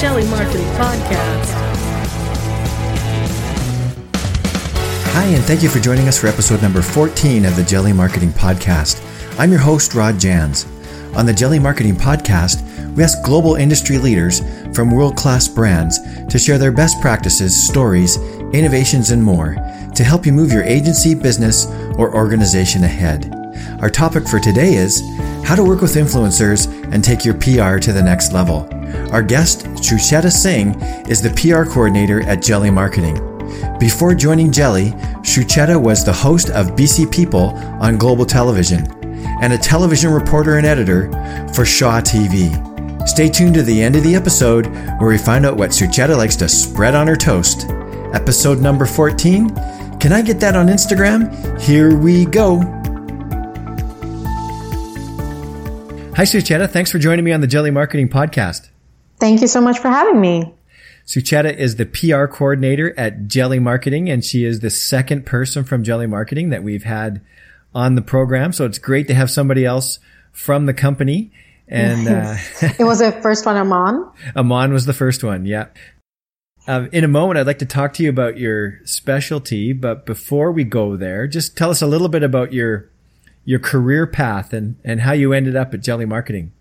Jelly Marketing Podcast. Hi, and thank you for joining us for episode number 14 of the Jelly Marketing Podcast. I'm your host, Rod Jans. On the Jelly Marketing Podcast, we ask global industry leaders from world class brands to share their best practices, stories, innovations, and more to help you move your agency, business, or organization ahead. Our topic for today is how to work with influencers and take your PR to the next level. Our guest, Sucheta Singh, is the PR coordinator at Jelly Marketing. Before joining Jelly, Sucheta was the host of BC People on Global Television and a television reporter and editor for Shaw TV. Stay tuned to the end of the episode where we find out what Sucheta likes to spread on her toast. Episode number 14. Can I get that on Instagram? Here we go. Hi, Sucheta. Thanks for joining me on the Jelly Marketing Podcast. Thank you so much for having me. Sucheta is the PR coordinator at Jelly Marketing, and she is the second person from Jelly Marketing that we've had on the program. So it's great to have somebody else from the company. And uh, it was the first one, Aman. Aman was the first one. Yeah. Uh, in a moment, I'd like to talk to you about your specialty, but before we go there, just tell us a little bit about your your career path and, and how you ended up at Jelly Marketing.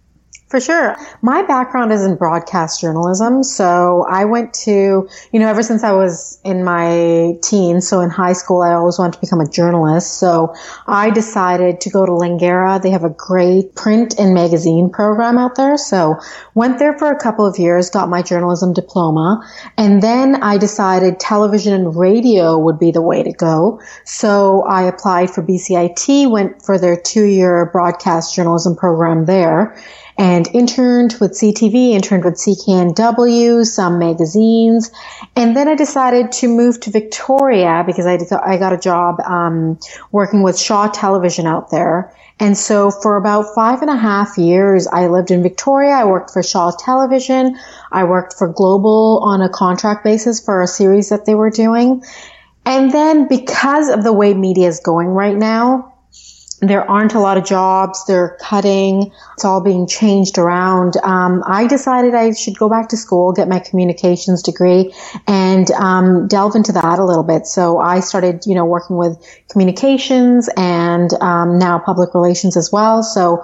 For sure. My background is in broadcast journalism. So I went to, you know, ever since I was in my teens, so in high school, I always wanted to become a journalist. So I decided to go to Langara. They have a great print and magazine program out there. So went there for a couple of years, got my journalism diploma. And then I decided television and radio would be the way to go. So I applied for BCIT, went for their two year broadcast journalism program there and interned with CTV, interned with CKNW, some magazines. And then I decided to move to Victoria because I, I got a job um, working with Shaw Television out there. And so for about five and a half years, I lived in Victoria. I worked for Shaw Television. I worked for Global on a contract basis for a series that they were doing. And then because of the way media is going right now, there aren't a lot of jobs. They're cutting. It's all being changed around. Um, I decided I should go back to school, get my communications degree, and um, delve into that a little bit. So I started, you know, working with communications and um, now public relations as well. So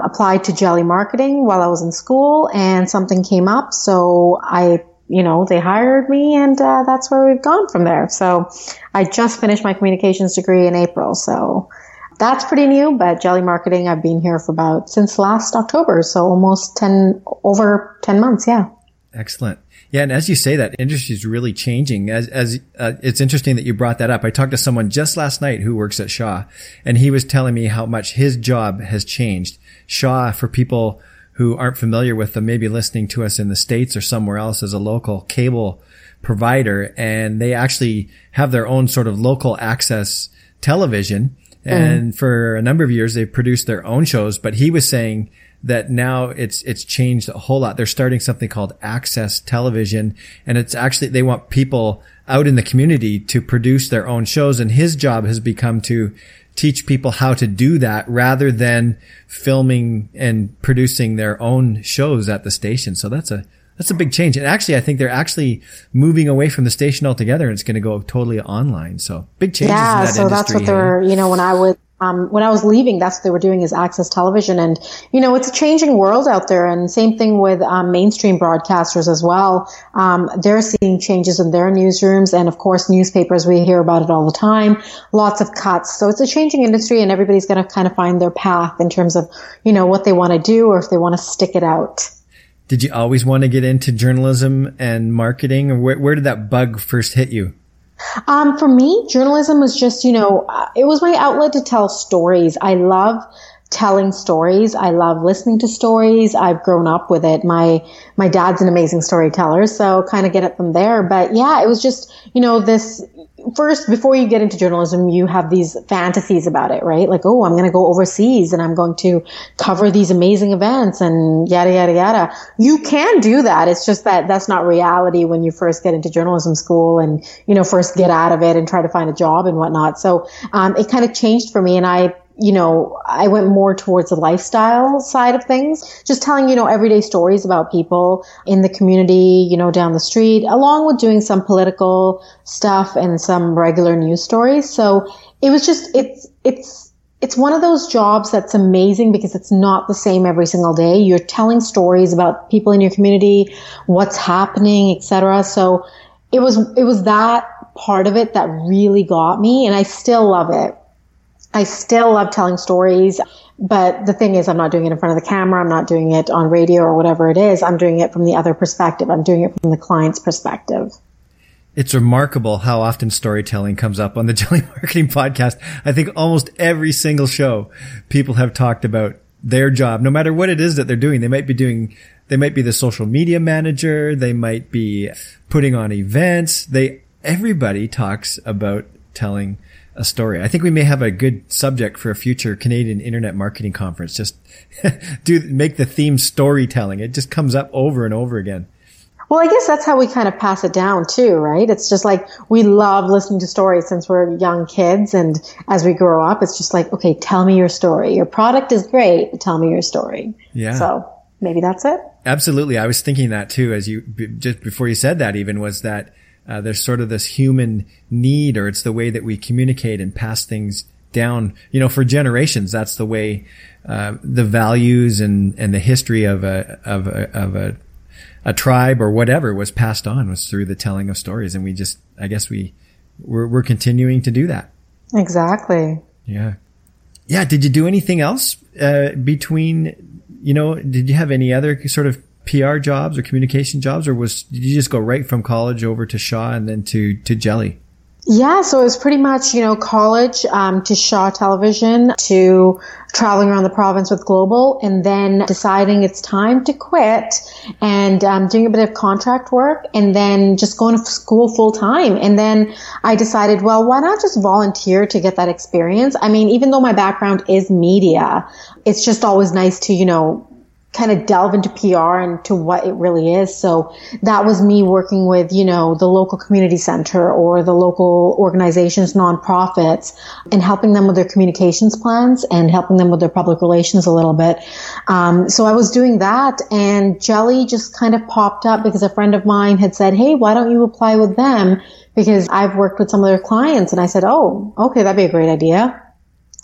applied to Jelly Marketing while I was in school, and something came up. So I you know, they hired me and uh, that's where we've gone from there. So I just finished my communications degree in April. So that's pretty new, but Jelly Marketing, I've been here for about since last October, so almost 10, over 10 months. Yeah. Excellent. Yeah. And as you say, that industry is really changing. As, as, uh, it's interesting that you brought that up. I talked to someone just last night who works at Shaw and he was telling me how much his job has changed. Shaw, for people who aren't familiar with them, maybe listening to us in the States or somewhere else as a local cable provider, and they actually have their own sort of local access television. And mm. for a number of years, they've produced their own shows, but he was saying that now it's, it's changed a whole lot. They're starting something called access television and it's actually, they want people out in the community to produce their own shows. And his job has become to teach people how to do that rather than filming and producing their own shows at the station. So that's a, that's a big change. And actually, I think they're actually moving away from the station altogether and it's going to go totally online. So big changes. Yeah. That so that's what they're, you know, when I was, um, when I was leaving, that's what they were doing is access television. And, you know, it's a changing world out there. And same thing with um, mainstream broadcasters as well. Um, they're seeing changes in their newsrooms. And of course, newspapers, we hear about it all the time. Lots of cuts. So it's a changing industry and everybody's going to kind of find their path in terms of, you know, what they want to do or if they want to stick it out. Did you always want to get into journalism and marketing, or where, where did that bug first hit you? Um, for me, journalism was just, you know, uh, it was my outlet to tell stories. I love telling stories. I love listening to stories. I've grown up with it. My my dad's an amazing storyteller, so kind of get it from there. But yeah, it was just, you know, this first, before you get into journalism, you have these fantasies about it, right? Like, oh, I'm going to go overseas and I'm going to cover these amazing events and yada, yada, yada. You can do that. It's just that that's not reality when you first get into journalism school and, you know, first get out of it and try to find a job and whatnot. So, um, it kind of changed for me and I, you know, I went more towards the lifestyle side of things, just telling, you know, everyday stories about people in the community, you know, down the street, along with doing some political stuff and some regular news stories. So it was just, it's, it's, it's one of those jobs that's amazing because it's not the same every single day. You're telling stories about people in your community, what's happening, etc. So it was, it was that part of it that really got me and I still love it. I still love telling stories, but the thing is, I'm not doing it in front of the camera. I'm not doing it on radio or whatever it is. I'm doing it from the other perspective. I'm doing it from the client's perspective. It's remarkable how often storytelling comes up on the Jelly Marketing Podcast. I think almost every single show, people have talked about their job, no matter what it is that they're doing. They might be doing, they might be the social media manager. They might be putting on events. They, everybody talks about telling a story. I think we may have a good subject for a future Canadian Internet Marketing Conference. Just do make the theme storytelling. It just comes up over and over again. Well, I guess that's how we kind of pass it down too, right? It's just like we love listening to stories since we're young kids. And as we grow up, it's just like, okay, tell me your story. Your product is great, but tell me your story. Yeah. So maybe that's it. Absolutely. I was thinking that too, as you, just before you said that even was that uh, there's sort of this human need, or it's the way that we communicate and pass things down. You know, for generations, that's the way uh, the values and and the history of a of a of a a tribe or whatever was passed on was through the telling of stories, and we just, I guess we we're, we're continuing to do that. Exactly. Yeah. Yeah. Did you do anything else uh, between? You know, did you have any other sort of PR jobs or communication jobs, or was did you just go right from college over to Shaw and then to to Jelly? Yeah, so it was pretty much, you know, college um, to Shaw Television to traveling around the province with Global and then deciding it's time to quit and um, doing a bit of contract work and then just going to school full time. And then I decided, well, why not just volunteer to get that experience? I mean, even though my background is media, it's just always nice to, you know, kind of delve into PR and to what it really is. So that was me working with, you know, the local community center or the local organizations, nonprofits and helping them with their communications plans and helping them with their public relations a little bit. Um, so I was doing that and Jelly just kind of popped up because a friend of mine had said, Hey, why don't you apply with them? Because I've worked with some of their clients and I said, Oh, okay, that'd be a great idea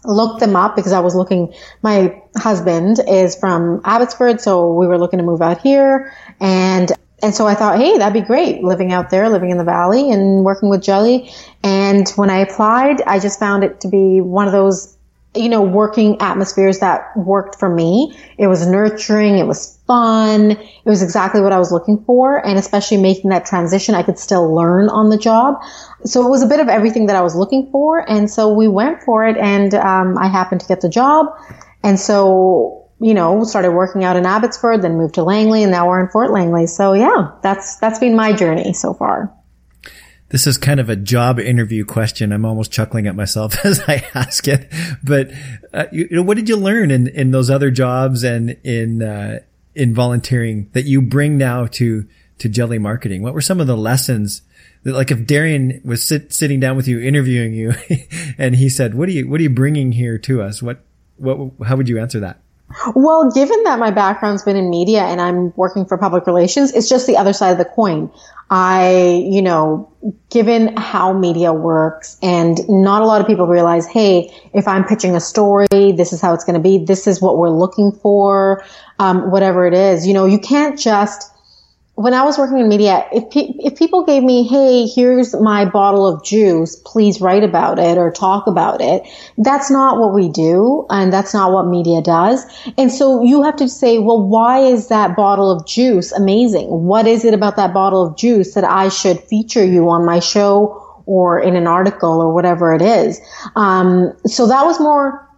looked them up because I was looking, my husband is from Abbotsford, so we were looking to move out here and and so I thought, hey, that'd be great living out there, living in the valley and working with Jelly. And when I applied, I just found it to be one of those you know, working atmospheres that worked for me. It was nurturing. It was fun. It was exactly what I was looking for. And especially making that transition, I could still learn on the job. So it was a bit of everything that I was looking for. And so we went for it and, um, I happened to get the job. And so, you know, started working out in Abbotsford, then moved to Langley and now we're in Fort Langley. So yeah, that's, that's been my journey so far. This is kind of a job interview question. I'm almost chuckling at myself as I ask it. But uh, you, you, know, what did you learn in in those other jobs and in uh, in volunteering that you bring now to to Jelly Marketing? What were some of the lessons? That, like if Darian was sit, sitting down with you, interviewing you, and he said, "What are you What are you bringing here to us? What what How would you answer that?" Well, given that my background's been in media and I'm working for public relations, it's just the other side of the coin. I, you know, given how media works and not a lot of people realize, hey, if I'm pitching a story, this is how it's going to be. This is what we're looking for. Um, whatever it is, you know, you can't just when I was working in media, if pe- if people gave me, "Hey, here's my bottle of juice, please write about it or talk about it," that's not what we do, and that's not what media does. And so you have to say, "Well, why is that bottle of juice amazing? What is it about that bottle of juice that I should feature you on my show or in an article or whatever it is?" Um, so that was more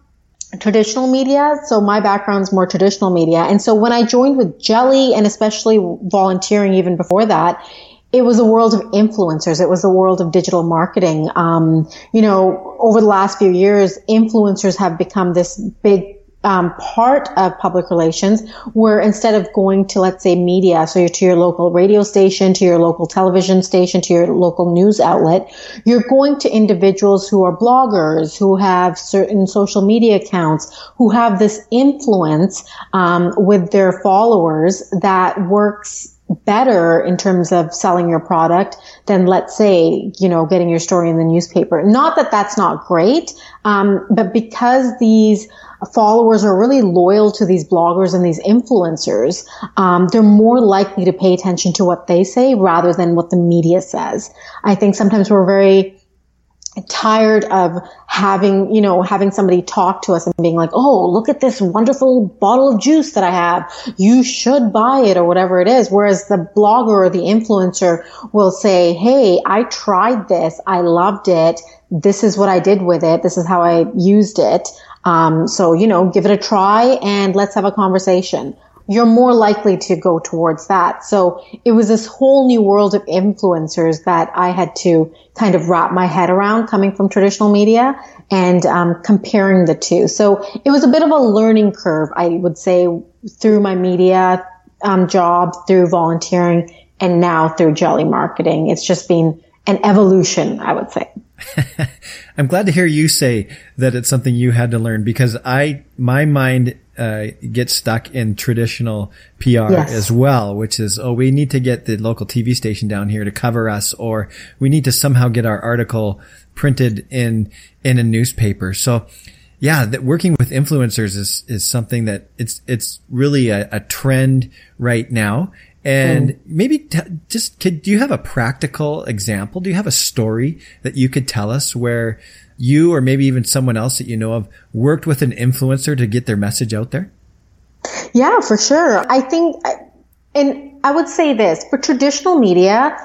traditional media. So my background's more traditional media. And so when I joined with Jelly and especially volunteering even before that, it was a world of influencers. It was a world of digital marketing. Um, you know, over the last few years, influencers have become this big um, part of public relations where instead of going to, let's say, media, so you're to your local radio station, to your local television station, to your local news outlet, you're going to individuals who are bloggers, who have certain social media accounts, who have this influence um, with their followers that works better in terms of selling your product than let's say you know getting your story in the newspaper. Not that that's not great um, but because these followers are really loyal to these bloggers and these influencers, um, they're more likely to pay attention to what they say rather than what the media says. I think sometimes we're very tired of having, you know, having somebody talk to us and being like, Oh, look at this wonderful bottle of juice that I have. You should buy it or whatever it is. Whereas the blogger or the influencer will say, Hey, I tried this. I loved it. This is what I did with it. This is how I used it. Um, so, you know, give it a try and let's have a conversation. You're more likely to go towards that. So it was this whole new world of influencers that I had to kind of wrap my head around coming from traditional media and um, comparing the two. So it was a bit of a learning curve, I would say, through my media um, job, through volunteering, and now through Jelly Marketing. It's just been an evolution, I would say. I'm glad to hear you say that it's something you had to learn because I, my mind, uh, gets stuck in traditional PR yes. as well, which is, oh, we need to get the local TV station down here to cover us, or we need to somehow get our article printed in, in a newspaper. So, yeah, that working with influencers is, is something that it's, it's really a, a trend right now. And mm. maybe t- just could, do you have a practical example? Do you have a story that you could tell us where you or maybe even someone else that you know of worked with an influencer to get their message out there? Yeah, for sure. I think, and I would say this for traditional media,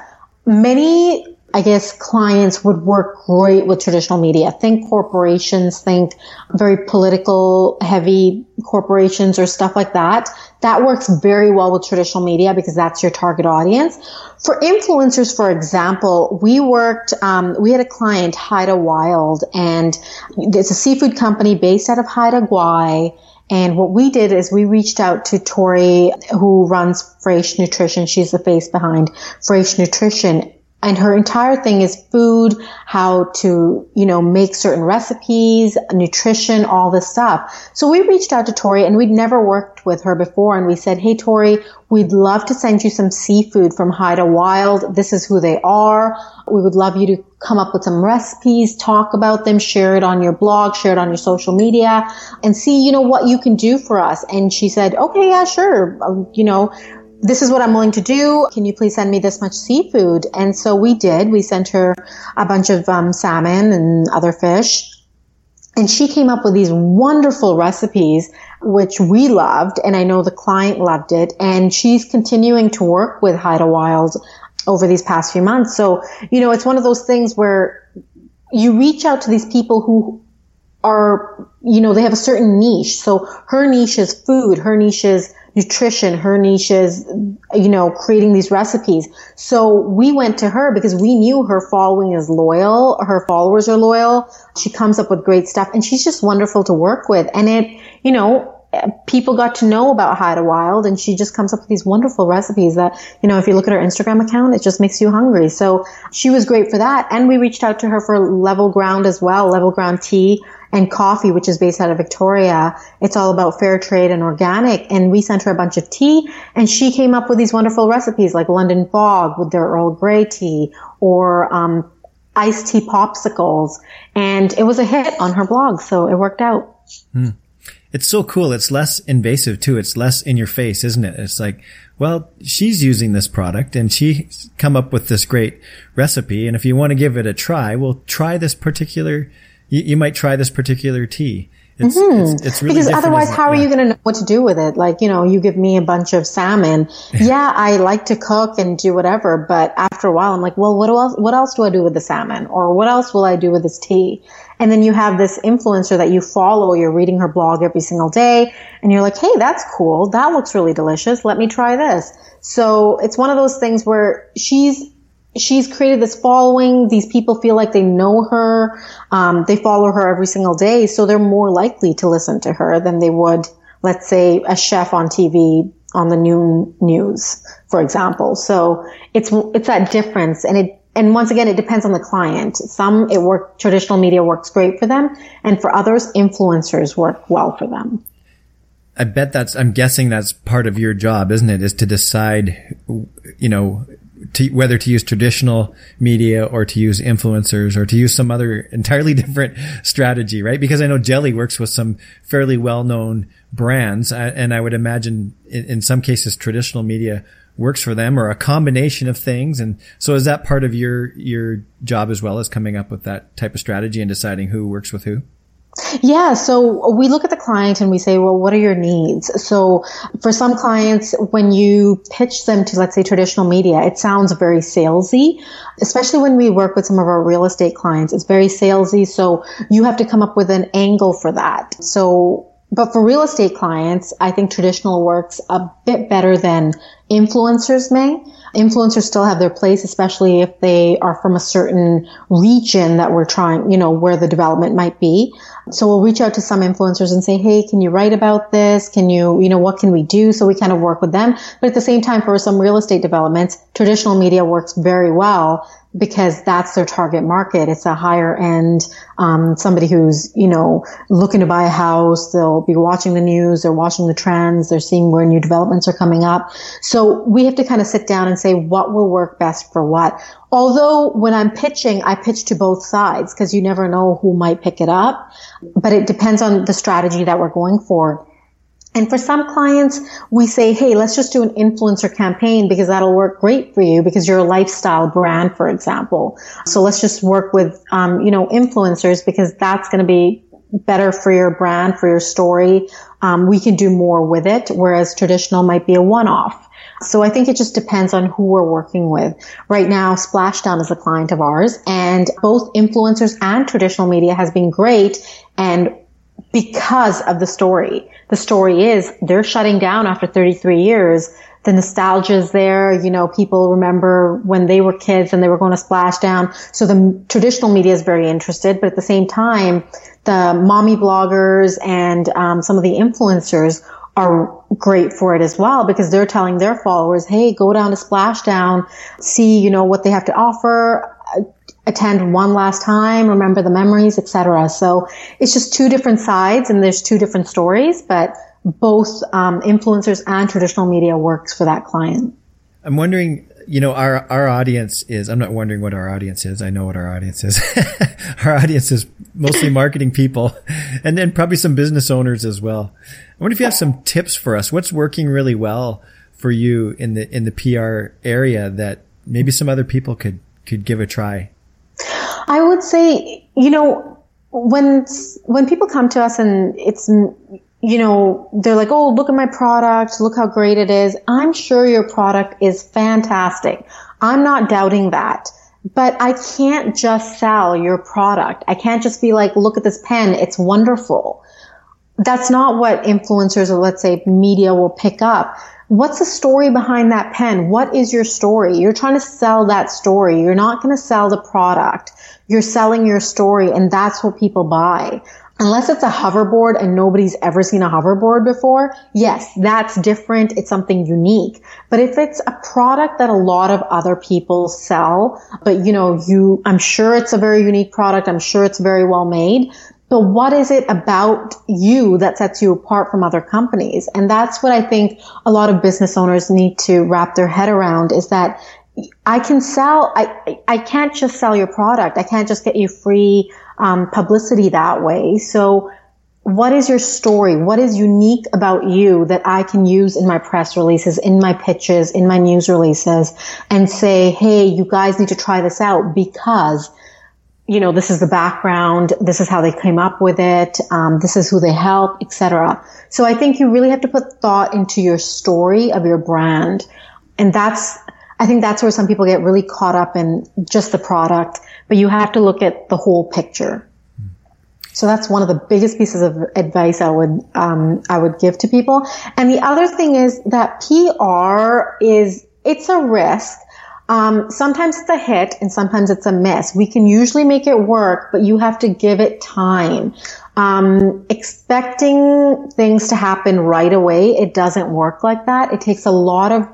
many I guess clients would work great with traditional media. Think corporations, think very political heavy corporations or stuff like that. That works very well with traditional media because that's your target audience. For influencers, for example, we worked, um, we had a client, Haida Wild, and it's a seafood company based out of Haida Gwaii. And what we did is we reached out to Tori, who runs Fraiche Nutrition. She's the face behind Fraiche Nutrition and her entire thing is food, how to, you know, make certain recipes, nutrition, all this stuff. So we reached out to Tori and we'd never worked with her before and we said, Hey Tori, we'd love to send you some seafood from Haida Wild. This is who they are. We would love you to come up with some recipes, talk about them, share it on your blog, share it on your social media and see, you know, what you can do for us. And she said, okay, yeah, sure. Um, you know, this is what I'm willing to do. Can you please send me this much seafood? And so we did. We sent her a bunch of um, salmon and other fish. And she came up with these wonderful recipes, which we loved. And I know the client loved it. And she's continuing to work with Haida Wild over these past few months. So, you know, it's one of those things where you reach out to these people who are, you know, they have a certain niche. So her niche is food. Her niche is nutrition. Her niche is, you know, creating these recipes. So we went to her because we knew her following is loyal. Her followers are loyal. She comes up with great stuff and she's just wonderful to work with. And it, you know, people got to know about Haida Wild and she just comes up with these wonderful recipes that, you know, if you look at her Instagram account, it just makes you hungry. So she was great for that. And we reached out to her for Level Ground as well, Level Ground Tea and coffee, which is based out of Victoria. It's all about fair trade and organic. And we sent her a bunch of tea and she came up with these wonderful recipes like London fog with their Earl Grey tea or, um, iced tea popsicles. And it was a hit on her blog. So it worked out. Hmm. It's so cool. It's less invasive too. It's less in your face, isn't it? It's like, well, she's using this product and she's come up with this great recipe. And if you want to give it a try, well, try this particular you, you might try this particular tea. It's, mm-hmm. it's, it's really because otherwise, how are you going to know what to do with it? Like, you know, you give me a bunch of salmon. yeah, I like to cook and do whatever, but after a while, I'm like, well, what else? What else do I do with the salmon, or what else will I do with this tea? And then you have this influencer that you follow. You're reading her blog every single day, and you're like, hey, that's cool. That looks really delicious. Let me try this. So it's one of those things where she's she's created this following. These people feel like they know her. Um, they follow her every single day. So they're more likely to listen to her than they would, let's say, a chef on TV on the noon news, for example. So it's, it's that difference. And it, and once again, it depends on the client. Some it work, traditional media works great for them. And for others, influencers work well for them. I bet that's, I'm guessing that's part of your job, isn't it? Is to decide, you know, to, whether to use traditional media or to use influencers or to use some other entirely different strategy, right? Because I know Jelly works with some fairly well-known brands, uh, and I would imagine in, in some cases traditional media works for them or a combination of things. And so is that part of your, your job as well as coming up with that type of strategy and deciding who works with who? Yeah, so we look at the client and we say, well, what are your needs? So for some clients, when you pitch them to, let's say, traditional media, it sounds very salesy, especially when we work with some of our real estate clients. It's very salesy. So you have to come up with an angle for that. So but for real estate clients, I think traditional works a bit better than influencers may. Influencers still have their place, especially if they are from a certain region that we're trying, you know, where the development might be. So we'll reach out to some influencers and say, Hey, can you write about this? Can you, you know, what can we do? So we kind of work with them. But at the same time, for some real estate developments, traditional media works very well because that's their target market. It's a higher end, um, somebody who's, you know, looking to buy a house. They'll be watching the news. They're watching the trends. They're seeing where new developments are coming up. So we have to kind of sit down and say what will work best for what. Although when I'm pitching, I pitch to both sides because you never know who might pick it up, but it depends on the strategy that we're going for. And for some clients, we say, hey, let's just do an influencer campaign because that'll work great for you because you're a lifestyle brand, for example. So let's just work with, um, you know, influencers because that's going to be better for your brand, for your story. Um, we can do more with it, whereas traditional might be a one-off. So I think it just depends on who we're working with. Right now, Splashdown is a client of ours and both influencers and traditional media has been great. And because of the story. The story is they're shutting down after 33 years. The nostalgia is there. You know, people remember when they were kids and they were going to Splashdown. So the traditional media is very interested, but at the same time, the mommy bloggers and um, some of the influencers are great for it as well because they're telling their followers, hey, go down to Splashdown, see, you know, what they have to offer attend one last time, remember the memories, etc. So it's just two different sides and there's two different stories, but both um, influencers and traditional media works for that client. I'm wondering, you know, our our audience is. I'm not wondering what our audience is. I know what our audience is. our audience is mostly marketing people, and then probably some business owners as well. I wonder if you have some tips for us. What's working really well for you in the in the PR area that maybe some other people could could give a try? I would say, you know, when when people come to us and it's you know, they're like, "Oh, look at my product. Look how great it is." I'm sure your product is fantastic. I'm not doubting that. But I can't just sell your product. I can't just be like, "Look at this pen. It's wonderful." That's not what influencers or let's say media will pick up. What's the story behind that pen? What is your story? You're trying to sell that story. You're not going to sell the product. You're selling your story and that's what people buy. Unless it's a hoverboard and nobody's ever seen a hoverboard before, yes, that's different. It's something unique. But if it's a product that a lot of other people sell, but you know, you, I'm sure it's a very unique product. I'm sure it's very well made. But what is it about you that sets you apart from other companies? And that's what I think a lot of business owners need to wrap their head around is that I can sell, I, I can't just sell your product. I can't just get you free um, publicity that way. So what is your story? What is unique about you that I can use in my press releases, in my pitches, in my news releases and say, Hey, you guys need to try this out because you know, this is the background. This is how they came up with it. Um, this is who they help, etc. So I think you really have to put thought into your story of your brand. And that's, I think that's where some people get really caught up in just the product, but you have to look at the whole picture. So that's one of the biggest pieces of advice I would, um, I would give to people. And the other thing is that PR is, it's a risk Um, sometimes it's a hit and sometimes it's a miss. We can usually make it work, but you have to give it time. Um, expecting things to happen right away, it doesn't work like that. It takes a lot of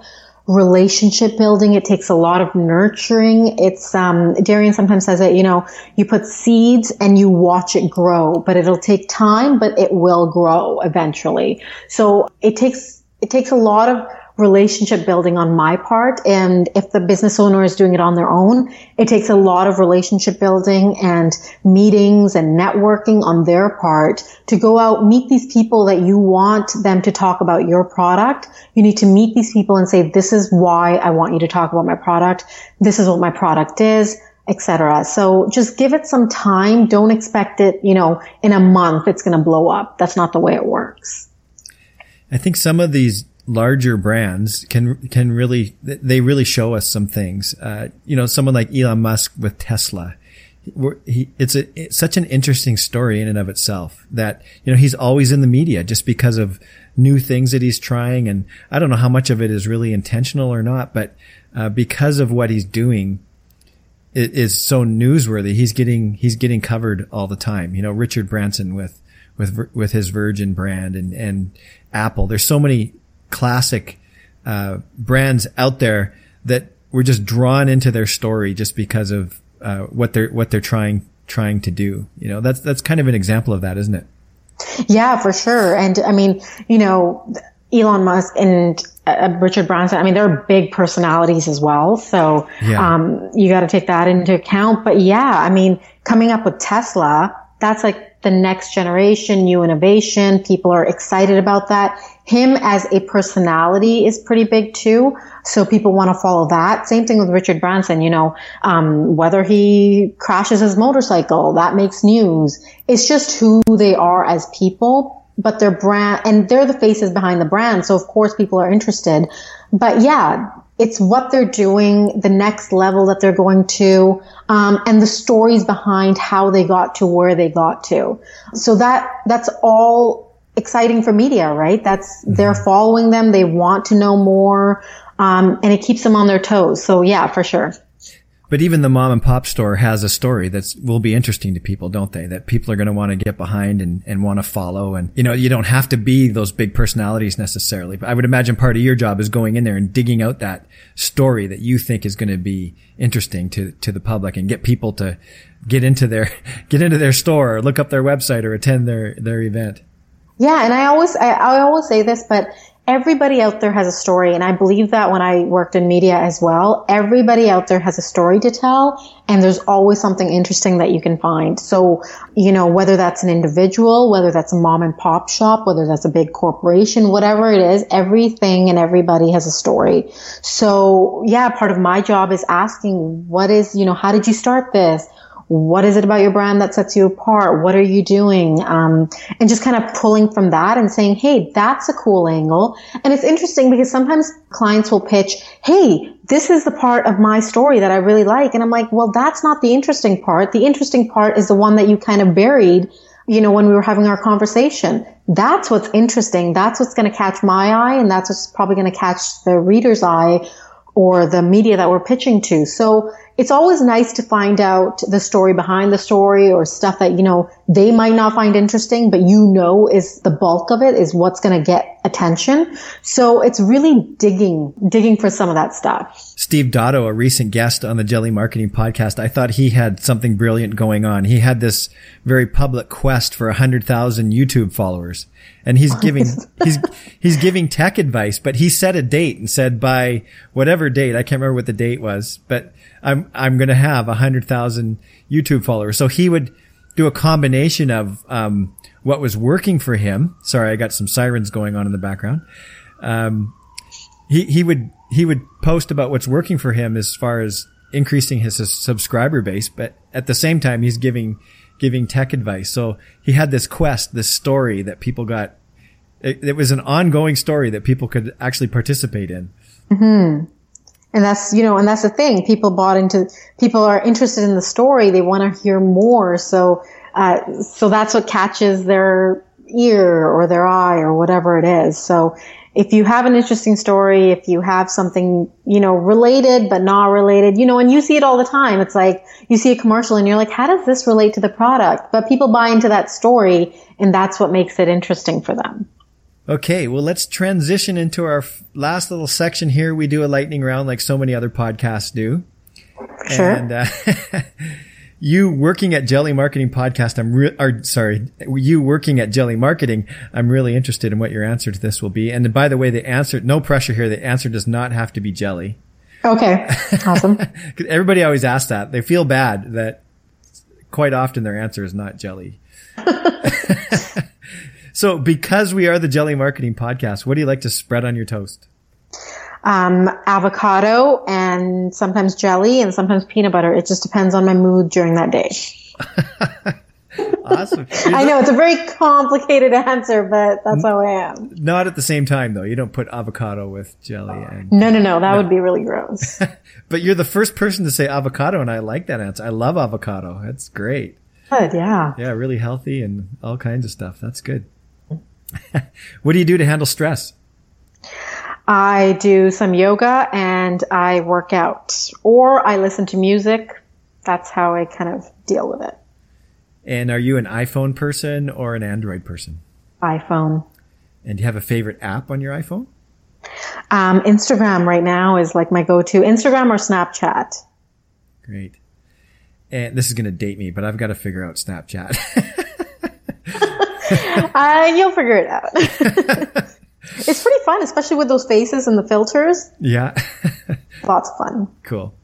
relationship building. It takes a lot of nurturing. It's, um, Darian sometimes says that, you know, you put seeds and you watch it grow, but it'll take time, but it will grow eventually. So it takes, it takes a lot of relationship building on my part. And if the business owner is doing it on their own, it takes a lot of relationship building and meetings and networking on their part to go out, meet these people that you want them to talk about your product. You need to meet these people and say, this is why I want you to talk about my product. This is what my product is etc. So just give it some time. Don't expect it, you know, in a month it's going to blow up. That's not the way it works. I think some of these larger brands can can really they really show us some things. Uh, you know, someone like Elon Musk with Tesla. He, it's a it's such an interesting story in and of itself that you know he's always in the media just because of new things that he's trying and I don't know how much of it is really intentional or not but uh, because of what he's doing it is so newsworthy he's getting he's getting covered all the time you know Richard Branson with with with his Virgin brand and and Apple there's so many classic uh, brands out there that we're just drawn into their story just because of uh, what they're what they're trying trying to do. You know, that's that's kind of an example of that, isn't it? Yeah, for sure. And I mean, you know, Elon Musk and uh, Richard Branson, I mean, they're big personalities as well. So, yeah. um, you got to take that into account. But yeah, I mean, coming up with Tesla, that's like the next generation, new innovation. People are excited about that him as a personality is pretty big too. So people want to follow that. Same thing with Richard Branson, you know, um, whether he crashes his motorcycle, that makes news. It's just who they are as people, but their brand, and they're the faces behind the brand. So of course people are interested. But yeah, it's what they're doing, the next level that they're going to, um, and the stories behind how they got to where they got to. So that that's all exciting for media, right? That's mm-hmm. they're following them. They want to know more. Um, and it keeps them on their toes. So yeah, for sure. But even the mom and pop store has a story that will be interesting to people, don't they? That people are going to want to get behind and, and want to follow. And, you know, you don't have to be those big personalities necessarily. But I would imagine part of your job is going in there and digging out that story that you think is going to be interesting to, to the public and get people to get into their, get into their store or look up their website or attend their, their event. Yeah, and I always I, I always say this, but everybody out there has a story, and I believe that when I worked in media as well. Everybody out there has a story to tell, and there's always something interesting that you can find. So, you know, whether that's an individual, whether that's a mom and pop shop, whether that's a big corporation, whatever it is, everything and everybody has a story. So, yeah, part of my job is asking, what is, you know, how did you start this? What is it about your brand that sets you apart? What are you doing? Um, and just kind of pulling from that and saying, Hey, that's a cool angle. And it's interesting because sometimes clients will pitch, Hey, this is the part of my story that I really like. And I'm like, well, that's not the interesting part. The interesting part is the one that you kind of buried, you know, when we were having our conversation. That's what's interesting. That's what's going to catch my eye. And that's what's probably going to catch the reader's eye or the media that we're pitching to. So it's always nice to find out the story behind the story or stuff that, you know, they might not find interesting, but you know is the bulk of it is what's going to get attention. So it's really digging, digging for some of that stuff. Steve Dotto, a recent guest on the Jelly Marketing podcast, I thought he had something brilliant going on. He had this very public quest for a hundred thousand YouTube followers and he's giving, he's, he's giving tech advice, but he set a date and said by whatever date, I can't remember what the date was, but I'm I'm going to have a hundred thousand YouTube followers. So he would do a combination of um, what was working for him. Sorry, I got some sirens going on in the background. Um, he he would he would post about what's working for him as far as increasing his subscriber base, but at the same time he's giving giving tech advice. So he had this quest, this story that people got. It, it was an ongoing story that people could actually participate in. Mm-hmm. And that's, you know, and that's the thing. People bought into, people are interested in the story. They want to hear more. So, uh, so that's what catches their, ear or their eye or whatever it is. So if you have an interesting story, if you have something, you know, related but not related, you know, and you see it all the time. It's like you see a commercial and you're like, how does this relate to the product? But people buy into that story and that's what makes it interesting for them. Okay, well, let's transition into our f- last little section here. We do a lightning round like so many other podcasts do. Sure. And, uh, you working at Jelly Marketing Podcast, I'm re- or sorry, you working at Jelly Marketing, I'm really interested in what your answer to this will be. And by the way, the answer, no pressure here. The answer does not have to be jelly. Okay. Awesome. Everybody always asks that. They feel bad that quite often their answer is not jelly. so because we are the Jelly Marketing Podcast, what do you like to spread on your toast? um, avocado and sometimes jelly and sometimes peanut butter. It just depends on my mood during that day. awesome. I know it's a very complicated answer, but that's how I am. Not at the same time though. You don't put avocado with jelly and No, no, no. That would be really gross. But you're the first person to say avocado and I like that answer. I love avocado. That's great. Good, yeah. Yeah, really healthy and all kinds of stuff. That's good. what do you do to handle stress? I do some yoga and I work out or I listen to music. That's how I kind of deal with it. And are you an iPhone person or an Android person? iPhone. And do you have a favorite app on your iPhone? Um, Instagram right now is like my go-to Instagram or Snapchat. Great. And this is going to date me, but I've got to figure out Snapchat. uh, you'll figure it out. it's pretty fun, especially with those faces and the filters. yeah. Lots of fun. cool.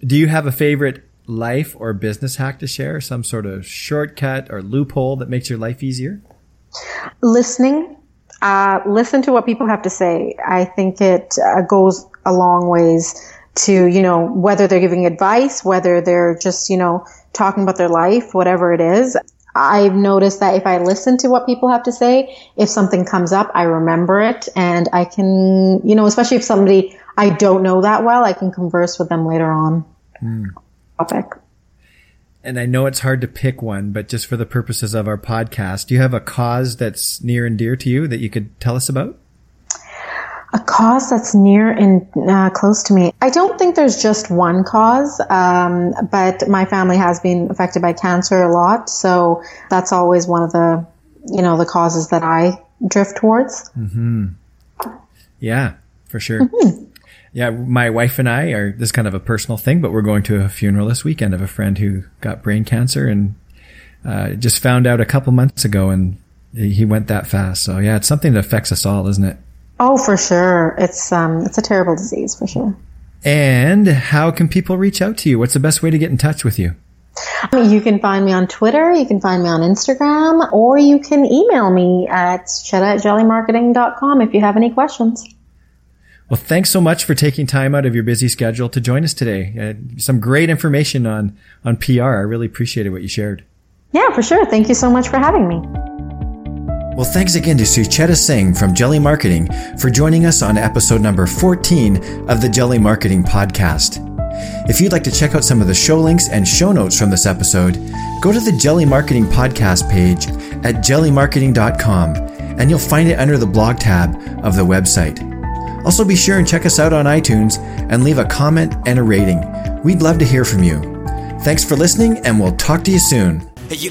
Do you have a favorite life or business hack to share? Some sort of shortcut or loophole that makes your life easier? Listening, uh, listen to what people have to say. I think it uh, goes a long ways to, you know, whether they're giving advice, whether they're just, you know, talking about their life, whatever it is. I've noticed that if I listen to what people have to say, if something comes up, I remember it and I can, you know, especially if somebody I don't know that well, I can converse with them later on. Hmm. Topic. And I know it's hard to pick one, but just for the purposes of our podcast, do you have a cause that's near and dear to you that you could tell us about? A cause that's near and uh, close to me. I don't think there's just one cause, um, but my family has been affected by cancer a lot, so that's always one of the, you know, the causes that I drift towards. Hmm. Yeah, for sure. Yeah, my wife and I are this is kind of a personal thing, but we're going to a funeral this weekend of a friend who got brain cancer and uh, just found out a couple months ago, and he went that fast. So yeah, it's something that affects us all, isn't it? Oh, for sure. It's um, it's a terrible disease for sure. And how can people reach out to you? What's the best way to get in touch with you? You can find me on Twitter, you can find me on Instagram, or you can email me at shetta at jellymarketing.com if you have any questions. Well, thanks so much for taking time out of your busy schedule to join us today. Uh, some great information on on PR. I really appreciated what you shared. Yeah, for sure. Thank you so much for having me. Well, thanks again to Sucheta Singh from Jelly Marketing for joining us on episode number 14 of the Jelly Marketing Podcast. If you'd like to check out some of the show links and show notes from this episode, go to the Jelly Marketing Podcast page at jellymarketing.com and you'll find it under the blog tab of the website. Also, be sure and check us out on iTunes and leave a comment and a rating. We'd love to hear from you. Thanks for listening, and we'll talk to you soon. You